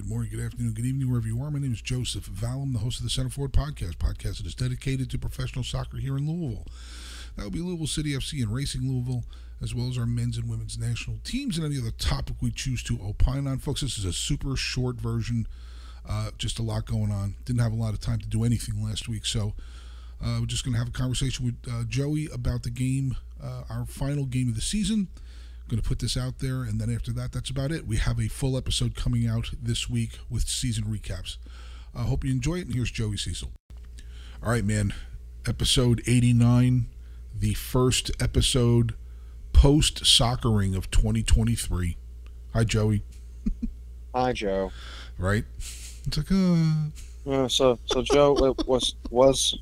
Good morning, good afternoon, good evening, wherever you are. My name is Joseph Valum, the host of the Center Forward Podcast. Podcast that is dedicated to professional soccer here in Louisville. That will be Louisville City FC and Racing Louisville, as well as our men's and women's national teams and any other topic we choose to opine on. Folks, this is a super short version. Uh, just a lot going on. Didn't have a lot of time to do anything last week, so uh, we're just going to have a conversation with uh, Joey about the game, uh, our final game of the season. Going to put this out there, and then after that, that's about it. We have a full episode coming out this week with season recaps. I hope you enjoy it, and here's Joey Cecil. All right, man. Episode 89, the first episode post soccering of 2023. Hi, Joey. Hi, Joe. Right? It's like, uh, Uh, so, so Joe, was was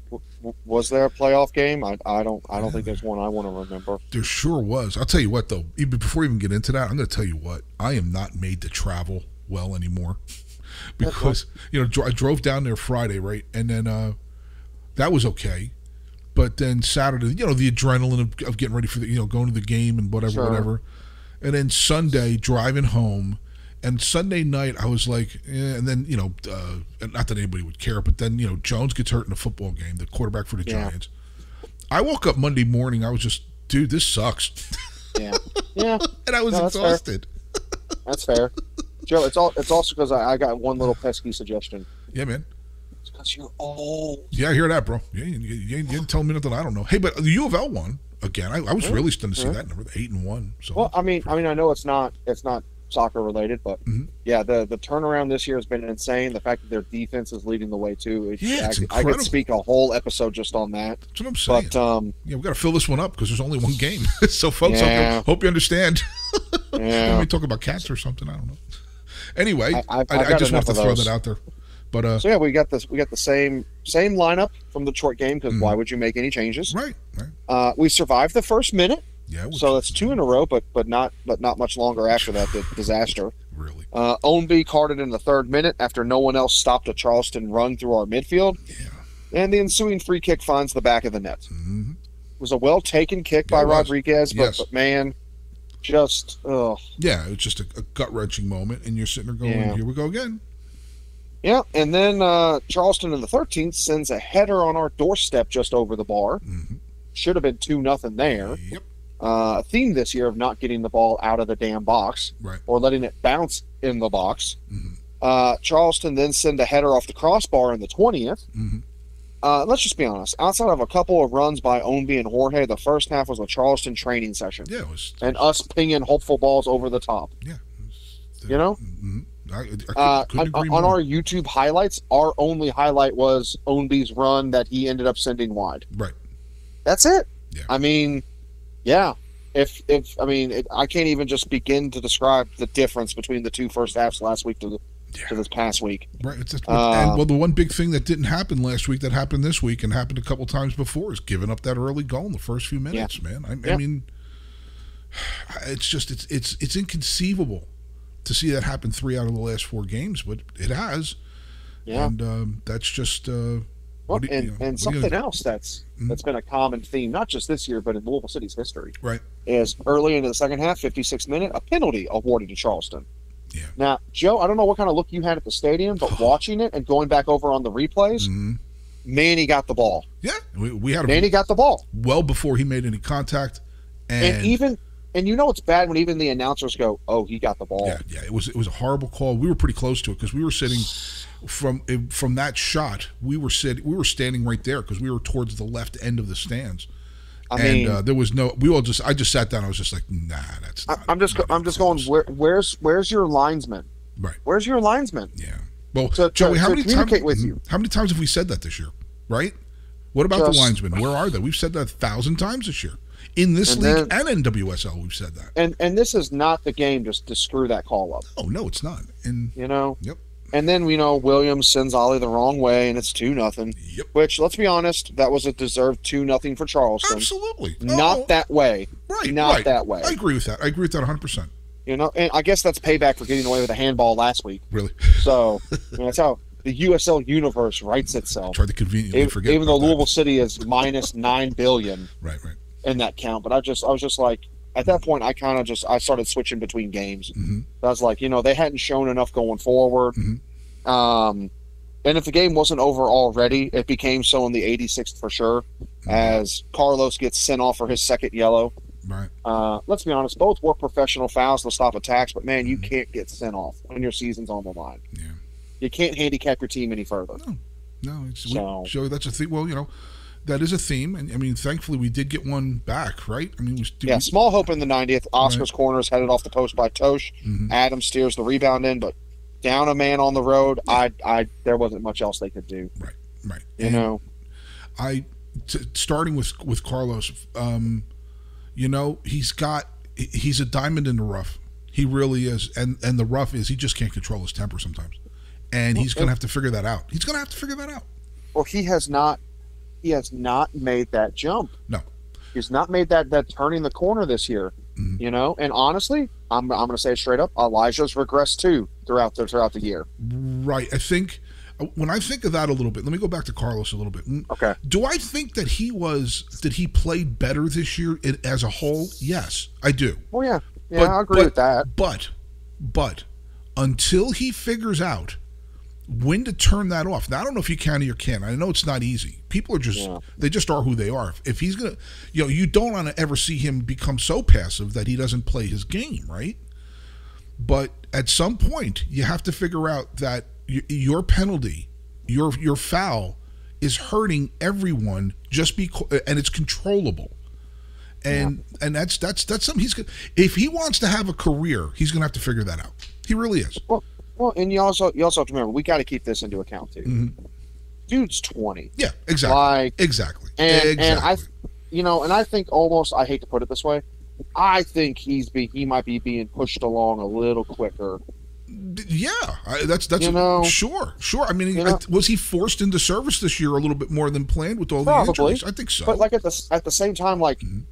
was there a playoff game? I, I don't I don't think there's one I want to remember. There sure was. I'll tell you what, though. Even before we even get into that, I'm going to tell you what. I am not made to travel well anymore because you know I drove down there Friday, right, and then uh, that was okay. But then Saturday, you know, the adrenaline of, of getting ready for the, you know, going to the game and whatever, Sure. whatever. And then Sunday, driving home, and Sunday night, I was like, eh, and then you know, uh, not that anybody would care, but then you know, Jones gets hurt in a football game, the quarterback for the Yeah. Giants. I woke up Monday morning, I was just, dude, this sucks. Yeah, yeah, and I was No, that's fair. exhausted. that's fair. Joe, it's all it's also because I, I got one little pesky suggestion. Yeah, man. It's because you're old. Yeah, I hear that, bro. Yeah, you, you, you, you didn't tell me nothing I don't know. Hey, but the U of L won again. I, I was really stunned to see Yeah. that number, eight and one. So Well, I mean, I mean, I know it's not it's not soccer related, but Mhm. yeah, the the turnaround this year has been insane. The fact that their defense is leading the way too. It, Yeah, I, it's could- I could speak a whole episode just on that. that's what I'm saying. But um, yeah, we got to fill this one up because there's only one game. so, folks, Yeah. hope, you understand. yeah, Maybe talk about cats or something. I don't know. Anyway, I, I- I, just wanted to throw that out there. But uh, So yeah, we got this. We got the same same lineup from the short game because Mhm. why would you make any changes? right, right. Uh, we survived the first minute, Yeah, so that's two in a row, but but not but not much longer after that the disaster. really. Uh, Ownby carded in the third minute after no one else stopped a Charleston run through our midfield, Yeah. and the ensuing free kick finds the back of the net. hmm It was a well taken kick Yeah, by. Rodriguez, but, Yes. but man, just ugh. Yeah, it was just a, a gut wrenching moment, and you're sitting there going, Yeah. "Here we go again." Yeah, and then uh, Charleston in the 13th sends a header on our doorstep just over the bar. hmm Should have been two nothing there. Yep. Uh, a theme this year of not getting the ball out of the damn box Right. or letting it bounce in the box. Mhm. Uh, Charleston then send a header off the crossbar in the 20th. hmm Uh, let's just be honest. Outside of a couple of runs by Ownby and Jorge, the first half was a Charleston training session Yeah, it was. and us pinging hopeful balls over the top. Yeah. was- You know? Mhm. I, I couldn't, Uh, on, on our YouTube highlights, our only highlight was Ownby's run that he ended up sending wide. right. That's it. Yeah. I mean, yeah. If if I mean, it, I can't even just begin to describe the difference between the two first halves last week to the, Yeah. to this past week. Right. It's just, Uh, and well, the one big thing that didn't happen last week that happened this week and happened a couple times before is giving up that early goal in the first few minutes, man. I, I mean, it's just it's it's it's inconceivable to see that happen three out of the last four games, but it has, Yeah. and um, that's just. Uh, Well, you- and, you know, and something else that's Mhm. that's been a common theme, not just this year, but in Louisville City's history. Right. is early into the second half, 56 minute, a penalty awarded to Charleston. Yeah. Now, Joe, I don't know what kind of look you had at the stadium, but watching it and going back over on the replays, hmm Manny got the ball. Yeah. We, we had a Manny got the ball. well before he made any contact, and, And, even and you know it's bad when even the announcers go, "Oh, he got the ball." Yeah, yeah, it was it was a horrible call. We were pretty close to it because we were sitting from from that shot. We were sitting, we were standing right there because we were towards the left end of the stands, I and mean, uh, there was no. We all just, I just sat down. I was just like, nah, that's. I, Not, I'm just, not I'm just going. Where, where's, where's your linesman? Right. Where's your linesman? Yeah. Well, To- to- Joey, how to many times? communicate with you. How many times have we said that this year? Right. What about the Just- linesmen? Where are they? We've said that a thousand times this year. In this And league then- and in WSL, we've said that. And and this is not the game just to screw that call up. Oh no, it's not. And You know. Yep. And then we know Williams sends Ollie the wrong way, and it's two nothing. yep, Which, let's be honest, that was a deserved two nothing for Charleston. absolutely. Not Oh, that way. right. not right. that way. I agree with that. I agree with that 100. percent You know, and I guess that's payback for getting away with a handball last week. Really. So you know, that's how the USL universe writes itself. Tried to conveniently Even, forget. even though about that. Louisville City is minus nine billion, Right, right. in that count. But I just I was just like at that point I kind of just I started switching between games. hmm I was like, you know, they hadn't shown enough going forward. Mhm. Um, and if the game wasn't over already, it became so in the 86th for sure, as Carlos gets sent off for his second yellow. Right. Uh, let's be honest, both were professional fouls to stop attacks, but man, you can't get sent off when your season's on the line. Yeah. You can't handicap your team any further. No, it's we- So- That's a theme. Well, you know, that is a theme, and I mean, thankfully, we did get one back, right? I mean, we, Yeah, we- small hope in the 90th. Oscar's corner is headed off the post by Totsch. Mhm. Adams steers the rebound in, but down a man on the road, I, I, there wasn't much else they could do. right. Right. You And know, I t- starting with with Carlos. Um, you know, he's got he's a diamond in the rough. He really is, and and the rough is he just can't control his temper sometimes, and he's gonna have to figure that out. He's gonna have to figure that out. well, he has not, he has not made that jump. No. he's not made that that turning the corner this year. Mhm. You know, and honestly, I'm, I'm going to say it straight up. Elijah's regressed too throughout the throughout the year. Right. I think when I think of that a little bit, let me go back to Carlos a little bit. Mm, Okay, Do I think that he was that he played better this year as a whole? Yes, I do. Oh yeah, yeah, But- I agree but- with that. But, but until he figures out when to turn that off, now I don't know if you can or you can. I know it's not easy. People are just Yeah. they just are who they are. If he's gonna, you know, you don't want to ever see him become so passive that he doesn't play his game, right? But at some point, you have to figure out that y- your penalty, your your foul, is hurting everyone just because, and it's controllable. And and that's that's that's something he's gonna. If he wants to have a career, he's gonna have to figure that out. He really is. Well, and you also you also have to remember we got to keep this into account too. Mhm. Dude's twenty, Yeah, exactly, like exactly, and- and. I- you know, and I think almost I hate to put it this way, I think he's be he might be being pushed along a little quicker. Yeah, I, that's that's You know- sure, sure. I mean, You I- was he forced into service this year a little bit more than planned with all the injuries? I think so. But like at the at the same time, like Mhm.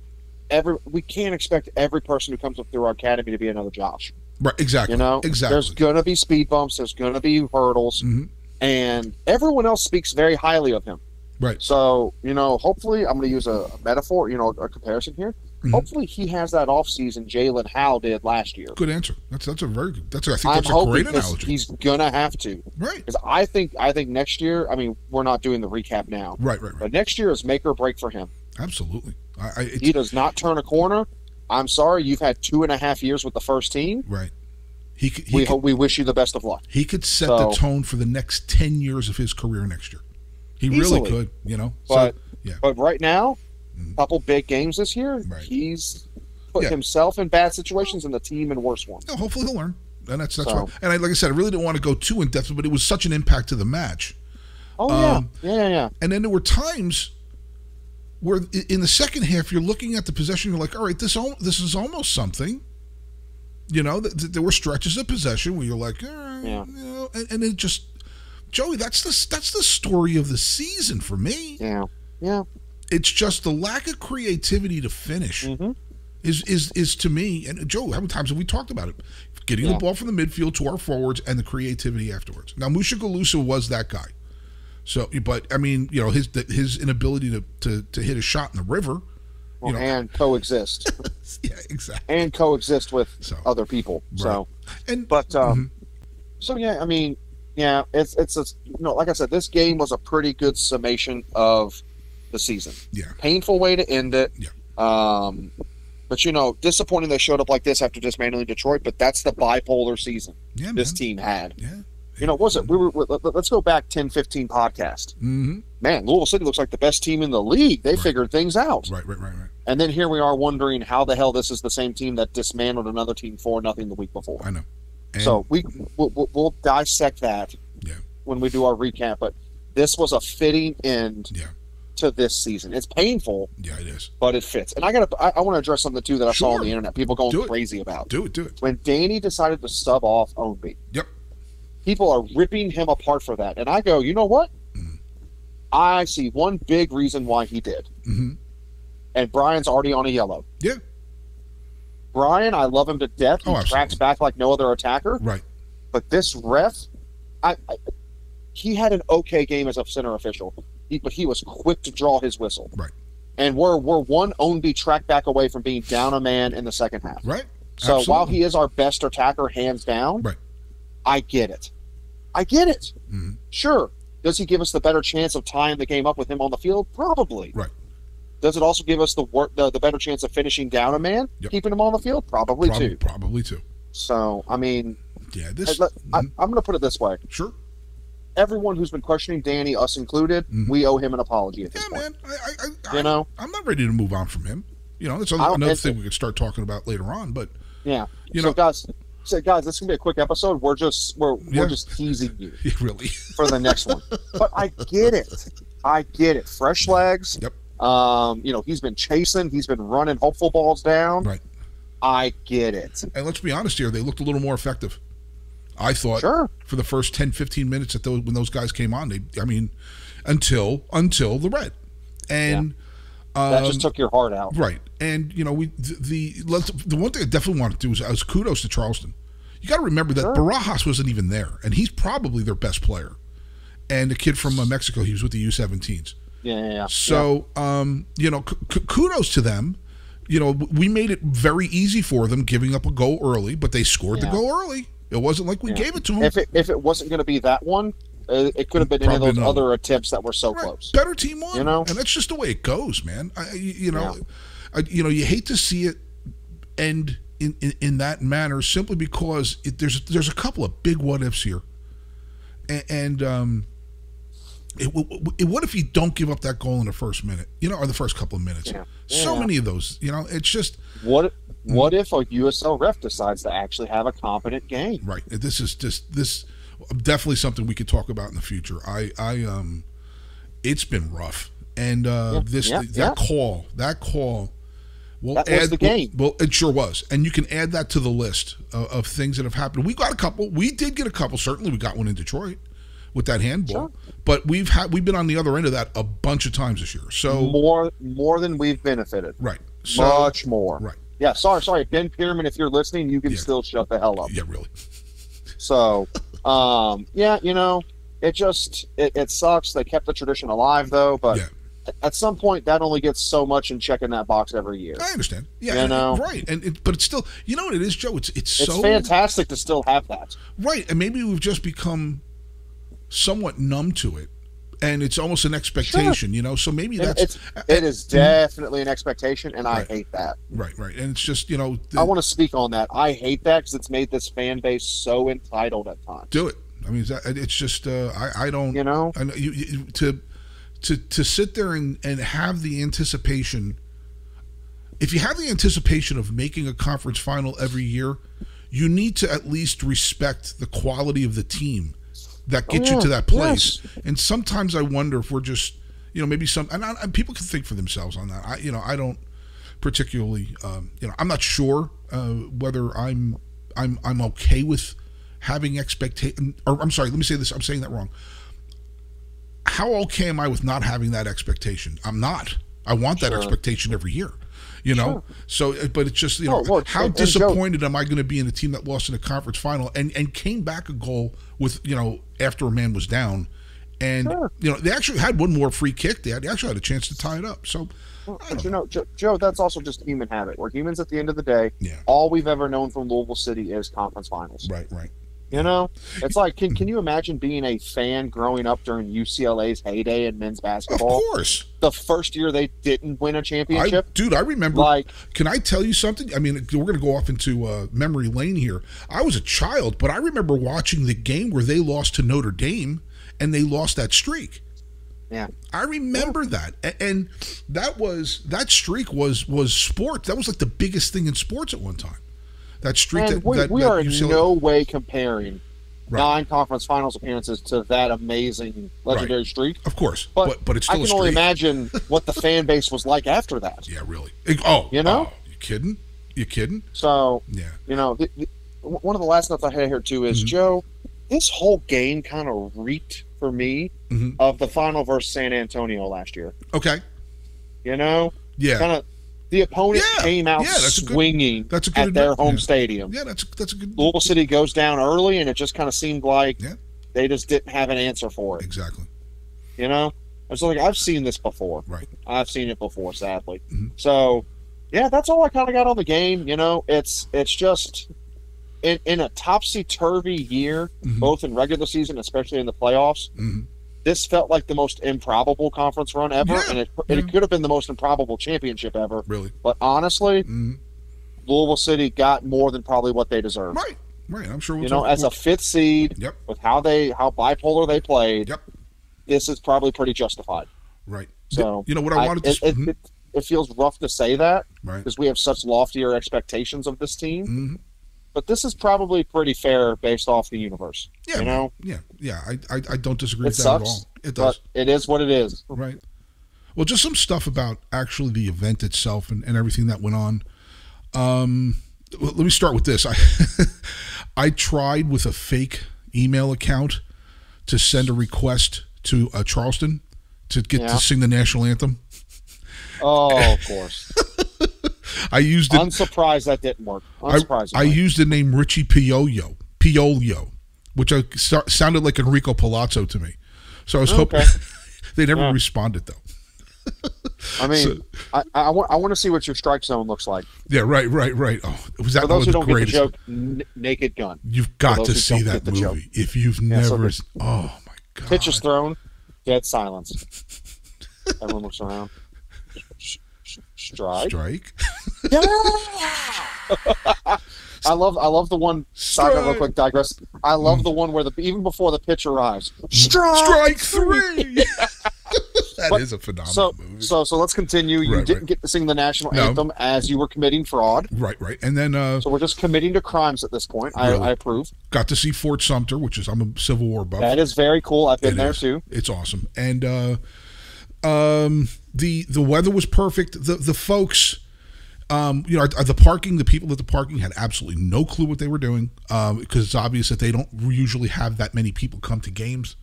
every we can't expect every person who comes up through our academy to be another Josh. Right, exactly. You know, exactly. there's gonna be speed bumps, there's gonna be hurdles, Mhm. and everyone else speaks very highly of him. Right. So you know, hopefully, I'm going to use a, a metaphor, you know, a comparison here. Mhm. Hopefully, he has that off season Jalen Howe did last year. Good answer. That's that's a very good. That's a, I think I'm that's a great analogy. he's gonna have to Right, because I think I think next year. I mean, we're not doing the recap now, right, right, right. but next year is make or break for him. Absolutely. I, I He does not turn a corner. I'm sorry, you've had two and a half years with the first team. right. He could, he we could, hope we wish you the best of luck. he could set So- the tone for the next ten years of his career next year. He Easily. really could. You know. But so, yeah. but right now, Mhm. couple big games this year, Right. he's put Yeah. himself in bad situations and the team in worse ones. no, hopefully he'll learn. And that's that's So- right. And I, like I said, I really didn't want to go too in depth, but it was such an impact to the match. Oh Um, yeah, yeah, yeah, yeah. And then there were times where in the second half you're looking at the possession, you're like, all right, this al- this is almost something. You know, th- th- there were stretches of possession where you're like, right, Yeah. you know, and, and it just, Joey, that's the that's the story of the season for me. Yeah, yeah. It's just the lack of creativity to finish hmm is is is to me. And Joe, how many times have we talked about it? Getting Yeah. the ball from the midfield to our forwards and the creativity afterwards. Now, Mushagalusa was that guy. So, but I mean, you know, his his inability to to, to hit a shot in the river. Well, know- and coexist Yeah, exactly. and coexist with So, other people. So, and but um, Mhm. so yeah, I mean, yeah, it's it's a you know, like I said, this game was a pretty good summation of the season. yeah, Painful way to end it. Yeah. Um, but you know, disappointing they showed up like this after dismantling Detroit. But that's the bipolar season yeah, this man. team had. Yeah. You know, was it? We were. let- let- Let's go back 10, 15 podcast. Mm-hmm. Man, Louisville City looks like the best team in the league. They Right. figured things out. Right, right, right, right. And then here we are wondering how the hell this is the same team that dismantled another team for nothing the week before. I know. And, so we we'll, we'll, we'll dissect that Yeah. when we do our recap. But this was a fitting end Yeah. to this season. It's painful, yeah, it is. but it fits. And I got to I, I want to address something too that I saw on the internet. People going crazy about Do it, do it. when Danny decided to sub off Ownby. Yep. People are ripping him apart for that, and I go, you know what? Mhm. I see one big reason why he did, Mm-hmm. and Brian's already on a yellow. Yeah. Brian, I love him to death. He Oh, tracks back like no other attacker. Right. But this ref, I, I he had an okay game as a center official, he, but he was quick to draw his whistle. Right. and we're we're one Ownby track back away from being down a man in the second half. Right. So while he is our best attacker, hands down, Right. I get it. I get it. Mhm. Sure. Does he give us the better chance of tying the game up with him on the field? Probably. Right. Does it also give us the work the, the better chance of finishing down a man, Yep. keeping him on the field? Probably, probably, too. probably too. So I mean, Yeah. This. I. I'm going to put it this way: Sure. everyone who's been questioning Danny, us included, Mhm. we owe him an apology at Yeah, this point. man. I, I, I, You know? I'm not ready to move on from him. You know, that's another, another thing we could start talking about later on. But Yeah. You so know- guys, guys, this is gonna be a quick episode. We're just we're Yeah. we're just teasing you really, for the next one. But I get it. I get it. Fresh legs. Yep. Um, you know, he's been chasing, he's been running hopeful balls down. Right. I get it. and let's be honest here, they looked a little more effective. I thought Sure. for the first 10, 15 minutes that those when those guys came on, they, I mean, until until the red, and That um, just took your heart out. Right, and you know we the the, the one thing I definitely want to do is, is kudos to Charleston. You got to remember that Sure. Barajas wasn't even there, and he's probably their best player. And the kid from uh, Mexico, he was with the U17s. Yeah, yeah, yeah. So, um, you know, k- kudos to them. You know, we made it very easy for them, giving up a goal early, but they scored the goal early. It wasn't like we Yeah. gave it to them. If it if it wasn't going to be that one, uh, it could have been any of those not. other attempts that were so Right. close. Better team won, You know? and that's just the way it goes, man. I, I- you know, Yeah. I, you know, you hate to see it end in, in, in that manner simply because it, there's there's a couple of big what ifs here, and, and um, it, it, what if you don't give up that goal in the first minute, you know, or the first couple of minutes? Yeah. So Yeah. many of those, you know, it's just What what if a USL ref decides to actually have a competent game? right. This is just this definitely something we could talk about in the future. I I um, it's been rough, and uh, Yeah, this yeah, that yeah. call that call. Well, That add, the game. Well, it sure was, and you can add that to the list of, of things that have happened. We got a couple. We did get a couple. Certainly, we got one in Detroit with that handball. Sure. But we've had we've been on the other end of that a bunch of times this year. So more more than we've benefited. right, so Much more. right, Yeah, sorry, sorry. Ben Pierman, if you're listening, you can still shut the hell up. yeah, really, So, um, yeah, you know, it just it, it sucks. They kept the tradition alive though, but Yeah. at some point that only gets so much in checking that box every year. I understand. Yeah, You know? right, and it, but it's still, you know what it is, Joe. It's it's, It's so fantastic to still have that. Right, and maybe we've just become somewhat numb to it, and it's almost an expectation, you know. So maybe that's it's it is definitely an expectation, and I hate that. right, right, and it's just you know, the- I want to speak on that. I hate that because it's made this fan base so entitled at times. do it. I mean, it's just uh, I I don't You know, I you, you to to to sit there and and have the anticipation. If you have the anticipation of making a conference final every year, you need to at least respect the quality of the team that gets you Oh, yeah. to that place. And sometimes I wonder if we're just, you know, maybe some and, I, and people can think for themselves on that. I, you know, I don't particularly, um, you know, I'm not sure uh, whether I'm I'm I'm okay with having expectation. Or I'm sorry, let me say this. I'm saying that wrong how okay am I with not having that expectation? I'm not. I want that Sure. expectation every year. You know, so uh, but it's just you know Oh, well, how and- and Joe- disappointed am I going to be in a team that lost in a conference final and and came back a goal with you know after a man was down, and Sure. you know they actually had one more free kick. They, had, they actually had a chance to tie it up. So But you know, Joe, Joe, that's also just human habit. We're humans at the end of the day. Yeah. All we've ever known from Louisville City is conference finals. right, right. You know, it's like, can can you imagine being a fan growing up during UCLA's heyday in men's basketball? Of course, The first year they didn't win a championship, dude. I remember. like Can I tell you something? I mean, we're going to go off into uh, memory lane here. I was a child, but I remember watching the game where they lost to Notre Dame and they lost that streak. Yeah. I remember that, and that was that streak was was sports. That was like the biggest thing in sports at one time. That streak and that, we, that, we that are in UCLA no way comparing Right. non-conference finals appearances to that amazing legendary streak. of course, But but but, it's I can only imagine what the fan base was like after that. Yeah, really. Oh, You know? oh, you kidding? You kidding? So Yeah. you know, the, the, one of the last notes I had here too is Mhm. Joe. This whole game kind of reeked for me Mhm. of the final versus San Antonio last year. Okay. You know, Yeah. kind of the opponent Yeah, came out yeah, that's a good- swinging that's a good at their home yeah. stadium. Yeah, that's that's a good. Louisville City goes down early, and it just kind of seemed like they just didn't have an answer for it. Exactly. You know, I was like, I've seen this before. Right. I've seen it before, sadly. Mhm. So, yeah, that's all I kind of got on the game. You know, it's it's just in, in a topsy turvy year, Mhm. both in regular season, especially in the playoffs. Mhm. This felt like the most improbable conference run ever, Yeah, and it, yeah. it could have been the most improbable championship ever. Really. But honestly, Mhm. Louisville City got more than probably what they deserved. Right. Right. I'm sure we'll You know, as a fifth seed, Yep. with how they how bipolar they played, Yep. this is probably pretty justified. Right. So you know what I, wanted to. it, it, Mhm. it, it feels rough to say that right. because we have such loftier expectations of this team, Mhm. But this is probably pretty fair based off the universe. Yeah. you know, Yeah. Yeah. I, I, I don't disagree it with that at sucks, all. It does. but it is what it is. Right. Well, just some stuff about actually the event itself and, and everything that went on. Um, well, let me start with this. I I tried with a fake email account to send a request to uh, Charleston to get Yeah. to sing the national anthem. Oh, of course. I used it. surprised that didn't work. I, Unsurprised. I used the name Richie Piolio, Piolio, which I, so- sounded like Enrico Palazzo to me. So I was hoping they never Yeah. responded though. I mean, so- I, I, want, I want to see what your strike zone looks like. Yeah, right, right, right. Oh, was that For those who the don't get the greatest? joke, N- Naked Gun. You've got to see that movie joke. if you've Yeah, never. good. oh my god! Pitch is thrown, dead silence. Everyone looks around. Strike. Strike. Yeah. I love I love the one side real quick digress. I love the one where the even before the pitch arrives. Strike. Strike three. That is But- a phenomenal So movie. so so let's continue. You Right, didn't right. get to sing the national No. anthem as you were committing fraud. right, right, and then uh, So we're just committing to crimes at this point. I, I approve. got to see Fort Sumter, which is I'm a Civil War buff. That is very cool. I've been It there is. too. It's awesome, and uh, um, the the weather was perfect. The the folks, um, you know, uh, the parking, the people at the parking had absolutely no clue what they were doing um, because it's obvious that they don't usually have that many people come to games.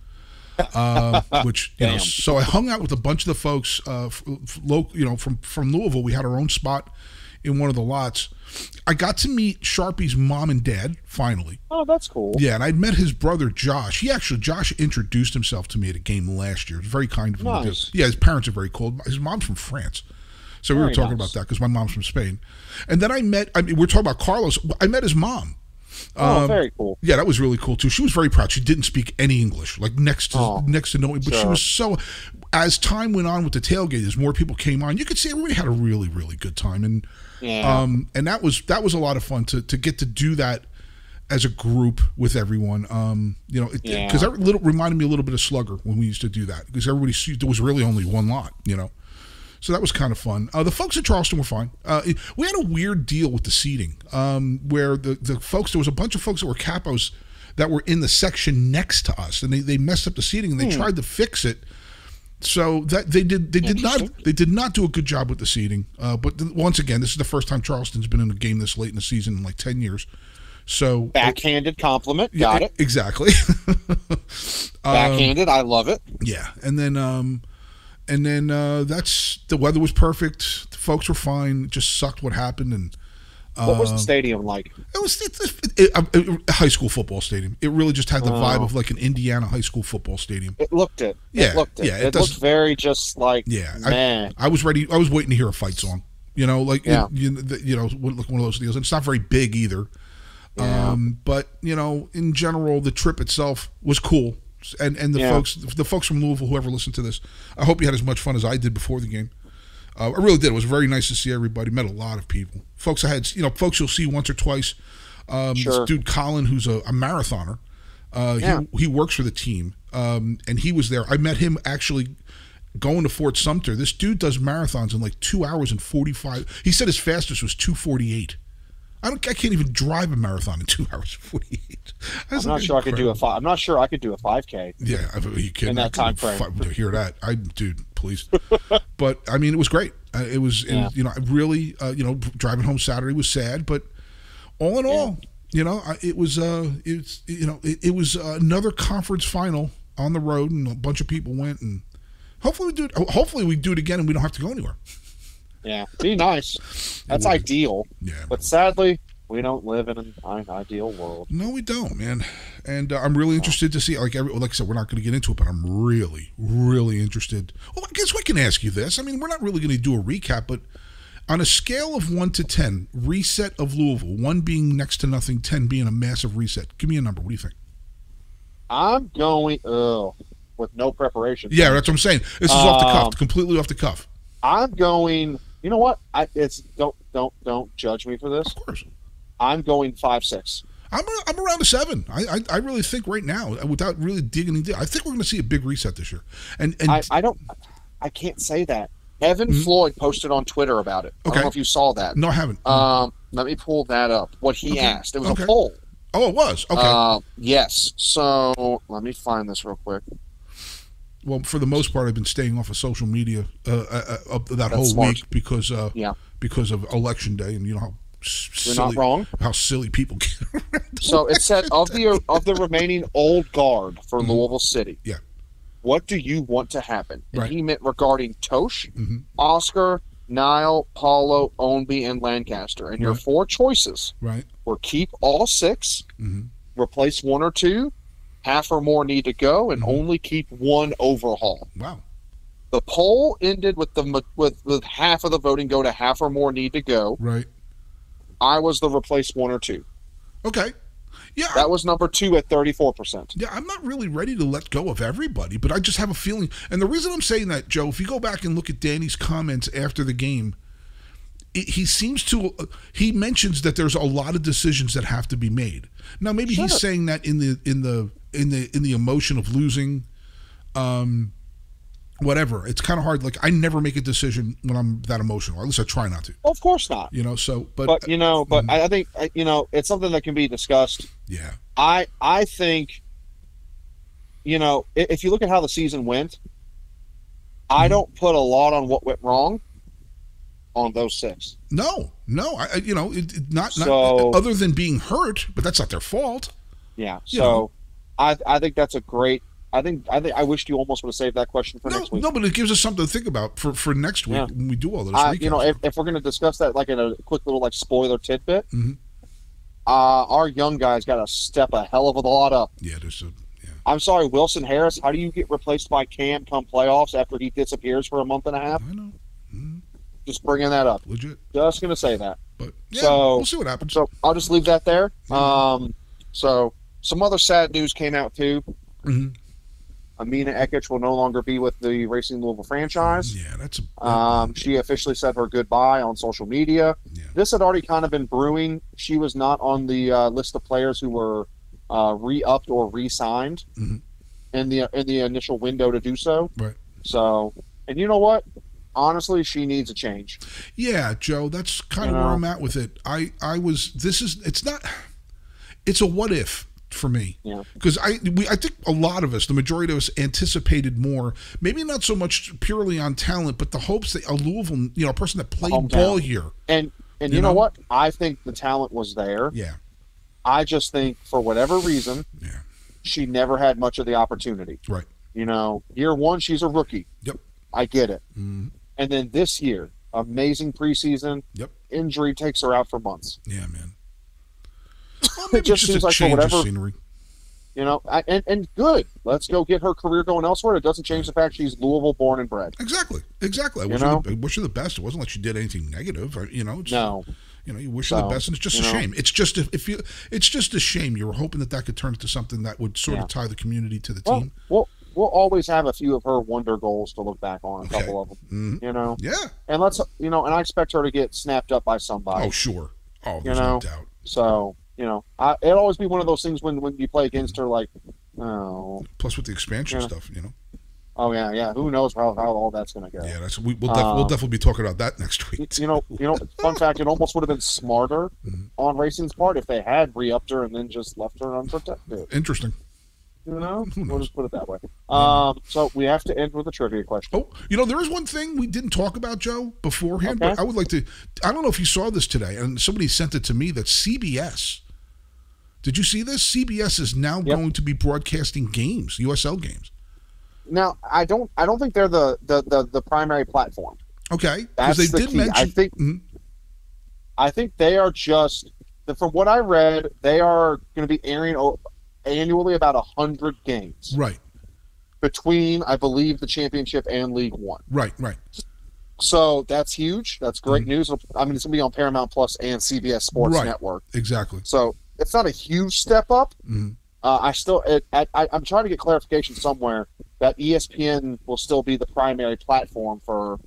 uh, which you know, so I hung out with a bunch of the folks, uh, f- f- lo- you know, from from Louisville. We had our own spot in one of the lots. I got to meet Sharpie's mom and dad finally. Oh, that's cool. Yeah, and I'd met his brother Josh. He actually Josh introduced himself to me at a game last year. It was very kind of him. Nice. Yeah, his parents are very cool. His mom's from France. So we were talking nice. about that because my mom's from Spain. And then I met I mean we're talking about Carlos. I met his mom. Oh, Um, very cool. Yeah, that was really cool too. She was very proud. She didn't speak any English, like next to Oh, next to no. But she was so. As time went on with the tailgate, as more people came on, you could see everybody had a really really good time, and Yeah. um, and that was that was a lot of fun to to get to do that as a group with everyone. Um, you know, because Yeah. that little reminded me a little bit of Slugger when we used to do that because everybody there was really only one lot. You know. So that was kind of fun. Uh, the folks at Charleston were fine. Uh, it- we had a weird deal with the seating, um, where the, the folks there was a bunch of folks that were capos that were in the section next to us, and they, they messed up the seating and they tried to fix it. So that they did they did not they did not do a good job with the seating. Uh, but th- once again, this is the first time Charleston's been in a game this late in the season in like ten years. So Backhanded compliment. Got e- it. exactly. Um, Backhanded. I love it. Yeah, and then um, and then uh, that's the weather was perfect. The folks were fine. It just sucked what happened, and What was um, the stadium like? it was it, it, it, a high school football stadium. It really just had the vibe Oh. of like an Indiana high school football stadium. It looked it. Yeah, it looked it. yeah, it looked very just like Yeah, I- man. I was ready. I was waiting to hear a fight song. You know, like Yeah. you, you know, one one of those deals. And it's not very big either. Um, but you know, in general, the trip itself was cool. And and the Yeah. folks, the folks from Louisville, whoever listened to this, I hope you had as much fun as I did before the game. Uh, I really did. It was very nice to see everybody. Met a lot of people. Folks I had, you know, folks you'll see once or twice. Um, Sure. This dude Colin, who's a, a marathoner, uh, Yeah. he he works for the team, um, and he was there. I met him actually going to Fort Sumter. This dude does marathons in like two hours and forty five. He said his fastest was two forty eight. I don't. I can't even drive a marathon in two hours and forty eight. I'm not sure I could do a five. I'm not sure I could do a 5K. Yeah, I- are you kidding? In that time frame. fi- hear that? I, dude, please. but I mean, it was great. Uh, it was, it- Yeah. you know, I really, uh, you know, driving home Saturday was sad, but all in all, you know, it was, uh, it's, you know, it, it was another conference final on the road, and a bunch of people went, and hopefully we do it. Hopefully we do it again, and we don't have to go anywhere. Yeah, be nice. That's ideal. Yeah. But sadly, we don't live in an ideal world. No, we don't, man. and uh, I'm really interested to see. Like, every, like I said, we're not going to get into it, but I'm really, really interested. Well, I guess we can ask you this. I mean, we're not really going to do a recap, but on a scale of one to ten, reset of Louisville, one being next to nothing, ten being a massive reset. Give me a number. What do you think? I'm going oh, with no preparation. Yeah, that's what I'm saying. This is off the cuff, Um, completely off the cuff. I'm going. You know what? I it's don't don't don't judge me for this. Of course. I'm going five six. I'm, I'm around a seven. I, I I really think right now, without really digging into, I think we're going to see a big reset this year. And and I, I don't. I can't say that. Evan Mhm. Floyd posted on Twitter about it. I Okay. don't know if you saw that. no, I haven't. Um, let me pull that up. What he Okay. asked. It was Okay. a poll. oh, it was okay. Uh, yes. So let me find this real quick. well, for the most part, I've been staying off of social media uh, uh, uh, that whole smart. week because uh, Yeah. because of election day, and you know how s- You're silly not wrong. how silly people get. So it said of the of the remaining old guard for Mhm. Louisville City. Yeah. What do you want to happen? And Right. he meant regarding Totsch, Mhm. Oscar, Niall, Paolo, Ownby, and Lancaster. And your Right. four choices right. were keep all six, hmm replace one or two, half or more need to go, and Mhm. only keep one overhaul. Wow. The poll ended with the with with half of the voting go to half or more need to go. Right. I was the replace one or two. Okay. Yeah. That was number two at thirty four percent. Yeah, I'm not really ready to let go of everybody, but I just have a feeling. And the reason I'm saying that, Joe, if you go back and look at Danny's comments after the game, it, he seems to he mentions that there's a lot of decisions that have to be made. Now, maybe he's saying that in the in the in the in the emotion of losing, um, whatever. It's kind of hard. Like I never make a decision when I'm that emotional. At least I try not to. Of course not. You know. So, but, But you know, but Mhm. I I think you know it's something that can be discussed. yeah, I I think, you know, if you look at how the season went, I Mhm. don't put a lot on what went wrong on those six. no, no. I, I you know, it, it- not not other than being hurt, but that's not their fault. Yeah. You So, know. I I think that's a great. I think I think I wished you almost would have saved that question for No, next week. no, but it gives us something to think about for, for next week Yeah. when we do all those. I, you know, if, if we're going to discuss that like in a quick little like spoiler tidbit, Mhm. uh, our young guys got to step a hell of a lot up. yeah, there's a yeah. I'm sorry, Wilson Harris. How do you get replaced by Cam come playoffs after he disappears for a month and a half? I know, Mhm. Just bringing that up. legit, Just going to say that. but yeah, So- we'll see what happens. So I'll just leave that there. Um, so some other sad news came out too. Mhm. Amina Ekic will no longer be with the Racing Louisville franchise. Yeah, that's a Um, she officially said her goodbye on social media. Yeah. This had already kind of been brewing. She was not on the uh, list of players who were uh, re-upped or re-signed Mhm. in the in the initial window to do so. Right. So, and you know what? Honestly, she needs a change. Yeah, Joe, that's kind You of where? I'm at with it. I I was this is it's not it's a what if for me. Yeah. Because I we I think a lot of us, the majority of us anticipated more, maybe not so much purely on talent, but the hopes that a Louisville, you know, a person that played Hometown. ball here. And and You you, know? know? what? I think the talent was there. Yeah. I just think for whatever reason, Yeah. she never had much of the opportunity. Right. You know, year one, she's a rookie. Yep. I get it. Mhm. And then this year, amazing preseason. Yep. Injury takes her out for months. Yeah, man. Well, It just seems a like for of whatever- scenery. You know, I, and and good. Let's go get her career going elsewhere. It doesn't change the fact she's Louisville born and bred. Exactly. Exactly. I You wish, her the, I wish her the best. It wasn't like she did anything negative. or, You know, No, you know, you wish her the best, and it's just a know. shame. It's just a, if you, it's just a shame. You were hoping that that could turn into something that would sort Yeah. of tie the community to the well, team. we'll we'll always have a few of her wonder goals to look back on. A Okay. couple of them. hmm You know, Yeah. and let's you know, and I expect her to get snapped up by somebody. Oh, sure. Oh, there's no know, doubt. So you know, I, it'll always be one of those things when when you play against her, like, oh, Plus, with the expansion Yeah. stuff, you know. oh yeah, yeah. Who knows how, how all that's gonna go? Yeah, that's we, we'll, def- we'll Um, definitely be talking about that next week. You know, you know. Fun fact: it almost would have been smarter Mhm. on Racing's part if they had re-upped her and then just left her unprotected. Interesting. You know, we'll just put it that way. Um, so we have to end with a trivia question. Oh, you know, there is one thing we didn't talk about, Joe, beforehand, but I would like to. I don't know if you saw this today, and somebody sent it to me that CBS. Did you see this? CBS is now Yep. going to be broadcasting games, USL games. Now, I don't, I don't think they're the the the, the primary platform. Okay, That's they the did key. mention. I think Mhm. I think they are just from what I read, they are going to be airing annually about hundred games Right, between, I believe, the championship and League One. right, right. So that's huge. That's great Mhm. news. I mean, it's gonna be on Paramount Plus and CBS Sports Right. Network. Exactly. So it's not a huge step up. Mhm. Uh, I still, it, I, I, I'm trying to get clarification somewhere that ESPN will still be the primary platform for,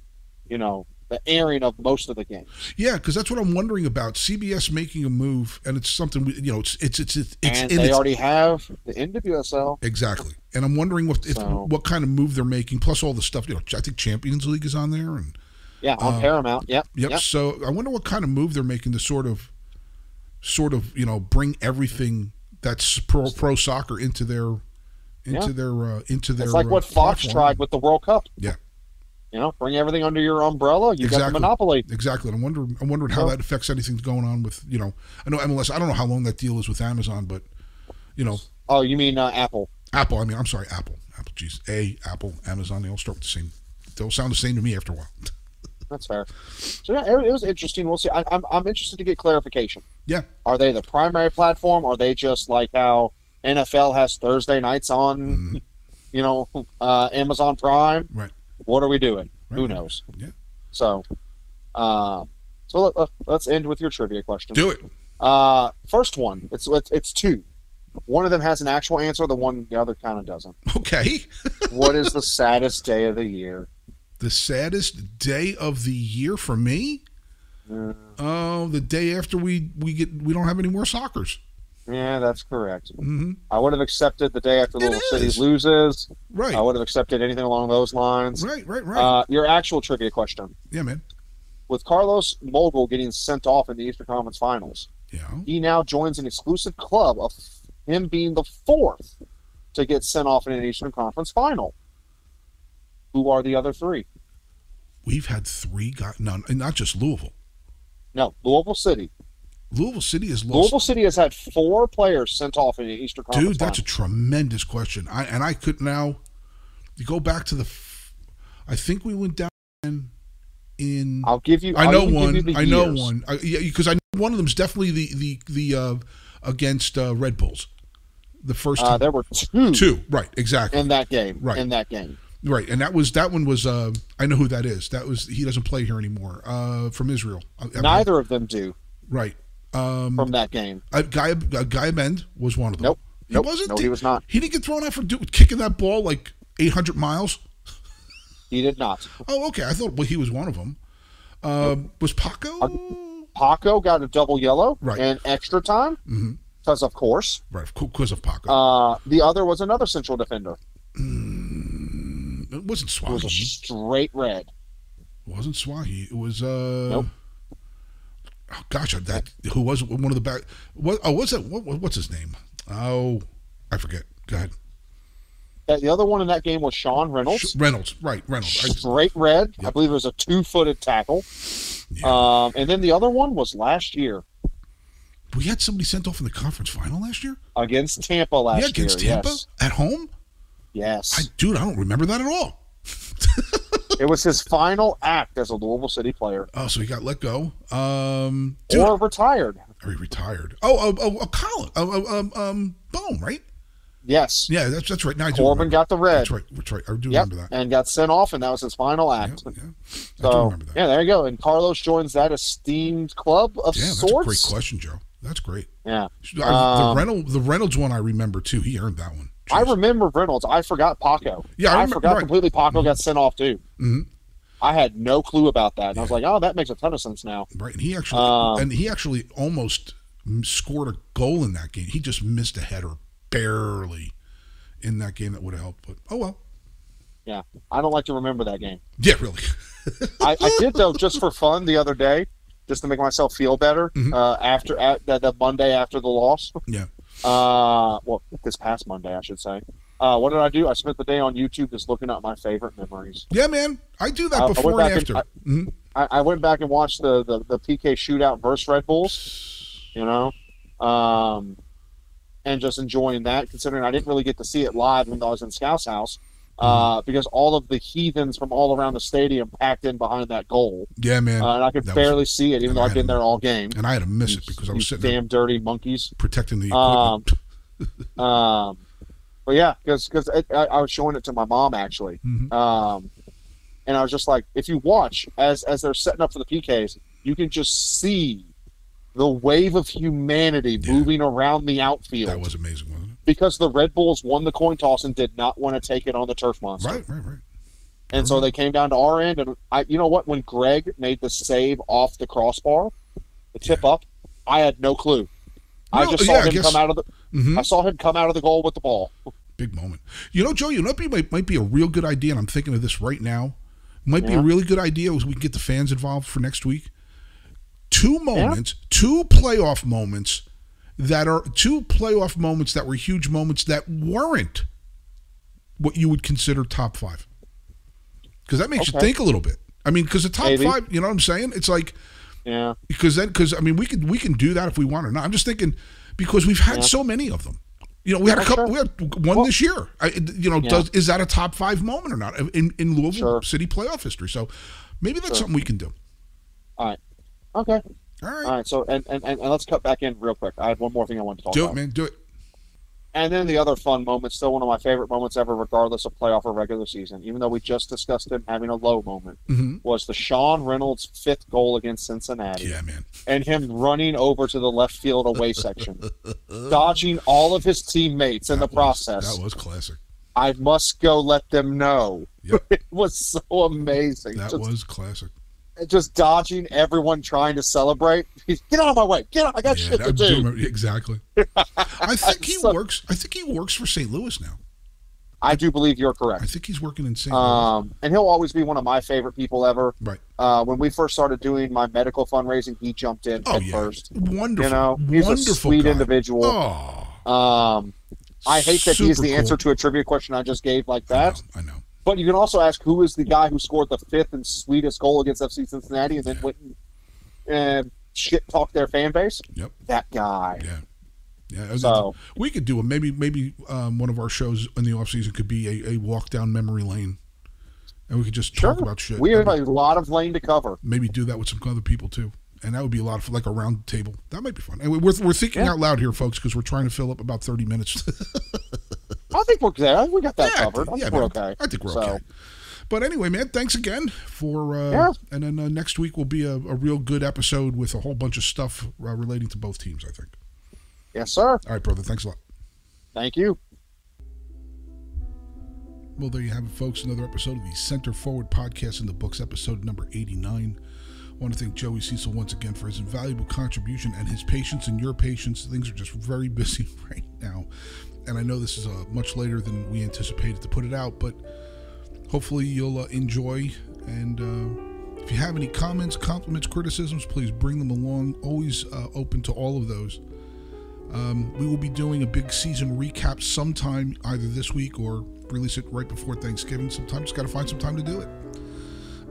you know, the airing of most of the games. Yeah, because that's what I'm wondering about. CBS making a move, and it's something we, you know, it's it's it's it's, it's and they its already have the NWSL. exactly. And I'm wondering what if So- what kind of move they're making. Plus all the stuff. You know, I think Champions League is on there, and Yeah, on Uh, Paramount. Yep. Yep. Yep. So I wonder what kind of move they're making to sort of, sort of, you know, bring everything that's pro pro soccer into their, into Yeah. their, uh, into their. It's like uh, what Fox platform. tried with the World Cup. Yeah. You know, bring everything under your umbrella. You got Exactly. the monopoly. Exactly. And I'm wondering, I'm wondering how Well- that affects anything going on with, you know, I know MLS. I don't know how long that deal is with Amazon, but, you know, Oh, you mean uh, Apple? Apple. I mean, I'm sorry, Apple. Apple. Geez, A, Apple, Amazon. They all start with the same. They all sound the same to me after a while. That's fair. So yeah, it, it was interesting. We'll see. I, I'm I'm interested to get clarification. Yeah. Are they the primary platform? Are they just like how NFL has Thursday nights on, Mhm. you know, uh, Amazon Prime? Right. What are we doing? Who knows? Yeah. So, uh, so let, let's end with your trivia question. Do it. Uh, first one. It's it's, it's two. One of them has an actual answer. The one the other kind of doesn't. Okay. what is the saddest day of the year? The saddest day of the year for me. Uh, Oh, the day after we we get we don't have any more soccer's. yeah, that's correct. hmm I would have accepted the day after It Little City loses. Right. I would have accepted anything along those lines. Right. Right. Right. Uh, your actual trivia question: yeah, man. With Carlos Moguel getting sent off in the Eastern Conference Finals, Yeah. he now joins an exclusive club of him being the fourth to get sent off in an Eastern Conference Final. Who are the other three? We've had three guys. No, and not just Louisville. No, Louisville City. Louisville City has lost. Louisville City has had four players sent off in the Easter Conference Dude, that's a tremendous question. I and I could now. You go back to the. I think we went down in. I'll give you. I know one. I know one. I, yeah, because I know one of them's definitely the the the uh, against uh, Red Bulls. The first Uh, there were two, two, right? Exactly. in that game. Right. In that game. Right, and that was that one was uh, I know who that is. That was he doesn't play here anymore. Uh, from Israel. I- Neither of them do right. Um, from that game. a guy a guy Bend was one of them. Nope. He Nope. wasn't. No, he was not. He didn't get thrown out for do, kicking that ball like 800 miles. He did not. Oh, okay. I thought well he was one of them. Um, was Paco? Paco got a double yellow Right. and extra time Mhm. because, of course. right, because of Paco. Uh, the other was another central defender. It wasn't Swahili. It was a straight red. It wasn't Swahili. It was uh. Nope. Oh gosh, that who was one of the back? What? Oh, what's that? What, what- what's his name? Oh, I forget. Go ahead. Uh, The other one in that game was Sean Reynolds. Reynolds, right? Reynolds. Straight red. I believe it was a two-footed tackle. yeah. Um, and then the other one was last year we had somebody sent off in the conference final last year. against Tampa last year. yeah, against year. Tampa Yes. at home. Yes. I, dude, I don't remember that at all. it was his final act as a Louisville City player Oh, so he got let go. Um, dude, or retired. or he retired. Oh, oh, oh, oh Colin, oh, oh, um, um, Boom, right? Yes. Yeah, that's that's right. Now Corben got the red. That's right. That's right. I do Yep. remember that. And got sent off, and that was his final Yeah, act. yeah. I do So remember that. yeah, there you go. And Carlos joins that esteemed club of Yeah, that's a sorts. great question, Joe. That's great. Yeah, I- Um, the Reynolds, the Reynolds one, I remember too. He earned that one. I remember Reynolds. I forgot Paco. Yeah, I I, forgot right. completely. Paco got sent off too. Mhm. I had no clue about that, and I was like, "Oh, that makes a ton of sense now." Right, and he actually Um, and he actually almost scored a goal in that game. He just missed a header barely in that game that would have helped. But oh well. Yeah, I don't like to remember that game. Yeah, really. I, I did though, just for fun, the other day, just to make myself feel better. Mhm. Uh, after at, the Monday after the loss, Yeah. Uh, well, this past Monday, I should say. Uh, what did I do? I spent the day on YouTube just looking at my favorite memories. Yeah, man. I do that I- I before and back and- after. Mhm. I, I went back and watched the, the, the PK shootout versus Red Bulls. you know, um, and just enjoying that. Considering I didn't really get to see it live when I was in Scout's house, uh, because all of the heathens from all around the stadium packed in behind that goal, Yeah, man. uh, and I could That was- barely see it, even though I've been there all game. and I had to miss You- it because I was sitting there damn dirty monkeys. protecting the Um, equipment. um, but yeah, because because I, I was showing it to my mom actually, Mhm. um, and I was just like, if you watch as as they're setting up for the PKs, you can just see the wave of humanity Yeah. moving around the outfield That was amazing, wasn't it? Because the Red Bulls won the coin toss and did not want to take it on the turf monster. Right, right, right. And so they came down to our end, and I, you know what? When Greg made the save off the crossbar, the tip up, I had no clue. I just saw yeah, him come out of the. Mhm. I saw him come out of the goal with the ball. Big moment. You know, Joe, you know, what might, might be a real good idea, and I'm thinking of this right now. Might be a really good idea is we can get the fans involved for next week. Two moments, two playoff moments that are two playoff moments that were huge moments that weren't what you would consider top five. Because that makes you think a little bit. I mean, because the top Maybe. five, you know what I'm saying? It's like Yeah, because then because I mean we can we can do that if we want or not. I'm just thinking because we've had Yeah. so many of them. You know, we had a couple. sure. We had one Well- this year. I, you know, Yeah. does is that a top five moment or not in in Louisville Sure. City playoff history? So maybe that's Sure. something we can do. All right. Okay. All right, All right. So and, and, and let's cut back in real quick. I have one more thing I want to talk about. do about. it, man. Do it. And then the other fun moment, still one of my favorite moments ever, regardless of playoff or regular season, even though we just discussed him having a low moment, hmm was the Sean Reynolds fifth goal against Cincinnati Yeah, man. and him running over to the left field away section, dodging all of his teammates in the was- process. that was classic. I must go let them know. Yep. it was so amazing. That just, was classic. Just dodging everyone trying to celebrate. He's, Get out of my way. Get out. I got Yeah, shit to do. exactly. I think he So- works. I think he works for St. Louis now. I do believe you're correct. I think he's working in St. Louis. Um, and he'll always be one of my favorite people ever. Right. Uh, when we first started doing my medical fundraising, he jumped in Oh head yeah, first. wonderful. You know, he's wonderful a sweet guy. individual. Oh, Um, I hate that he's the answer to a trivia question I just gave like I that. know. I know. But you can also ask who is the guy who scored the fifth and sweetest goal against FC Cincinnati and then went and, and shit talked their fan base. Yep. That guy. Yeah. Yeah, So we could do a maybe maybe um, one of our shows in the off season could be a, a walk down memory lane, and we could just sure, talk about shit. we have Maybe- a lot of lane to cover. maybe do that with some other people too, and that would be a lot of like a round table. That might be fun. And we're we're thinking Yeah. out loud here, folks, because we're trying to fill up about thirty minutes. I think we're there. We got that Yeah, covered. I think- think yeah, we're man. okay. I think we're So, okay. But anyway, man, thanks again for. Uh, Yeah. And then uh, next week will be a, a real good episode with a whole bunch of stuff uh, relating to both teams. I think. Yes, sir. All right, brother. Thanks a lot. Thank you. Well, there you have it, folks. Another episode of the Center Forward Podcast in the books, episode number 89. I want to thank Joey Cecil once again for his invaluable contribution and his patience and your patience. Things are just very busy right now. And I know this is uh, much later than we anticipated to put it out, but hopefully you'll uh, enjoy. And uh, if you have any comments, compliments, criticisms, please bring them along. Always uh, open to all of those. Um, we will be doing a big season recap sometime, either this week or release it right before Thanksgiving. Sometimes got to find some time to do it.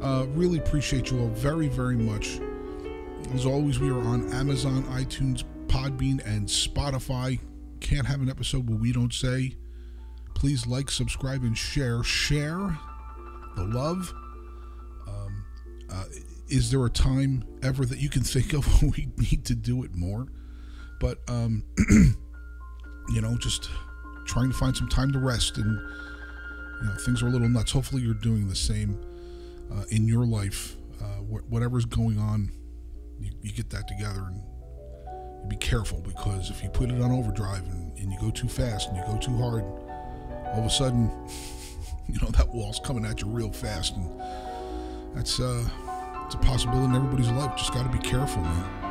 Uh, really appreciate you all very, very much. As always, we are on Amazon, iTunes, Podbean, and Spotify. Can't have an episode where we don't say, please like, subscribe, and share. Share the love. Um, uh, is there a time ever that you can think of when we need to do it more? But um, you know, just trying to find some time to rest, and you know, things are a little nuts. Hopefully, you're doing the same uh, in your life. Uh, wh- whatever's going on, you, you get that together, and be careful because if you put it on overdrive and, and you go too fast and you go too hard, all of a sudden, you know that wall's coming at you real fast, and that's uh, it's a possibility in everybody's life. Just got to be careful, man.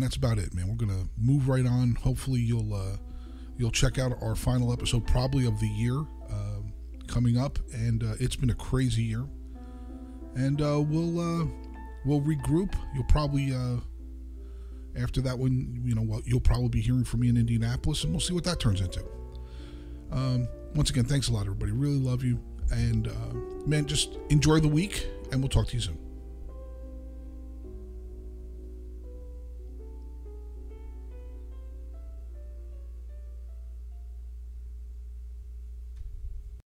and that's about it, man. We're gonna move right on. Hopefully, you'll uh, you'll check out our final episode, probably of the year, um, coming up. And uh, it's been a crazy year, and uh, we'll uh, we'll regroup. You'll probably uh, after that one, you know, well, you'll probably be hearing from me in Indianapolis, and we'll see what that turns into. Um, once again, thanks a lot, everybody. Really love you, and uh, man, just enjoy the week, and we'll talk to you soon.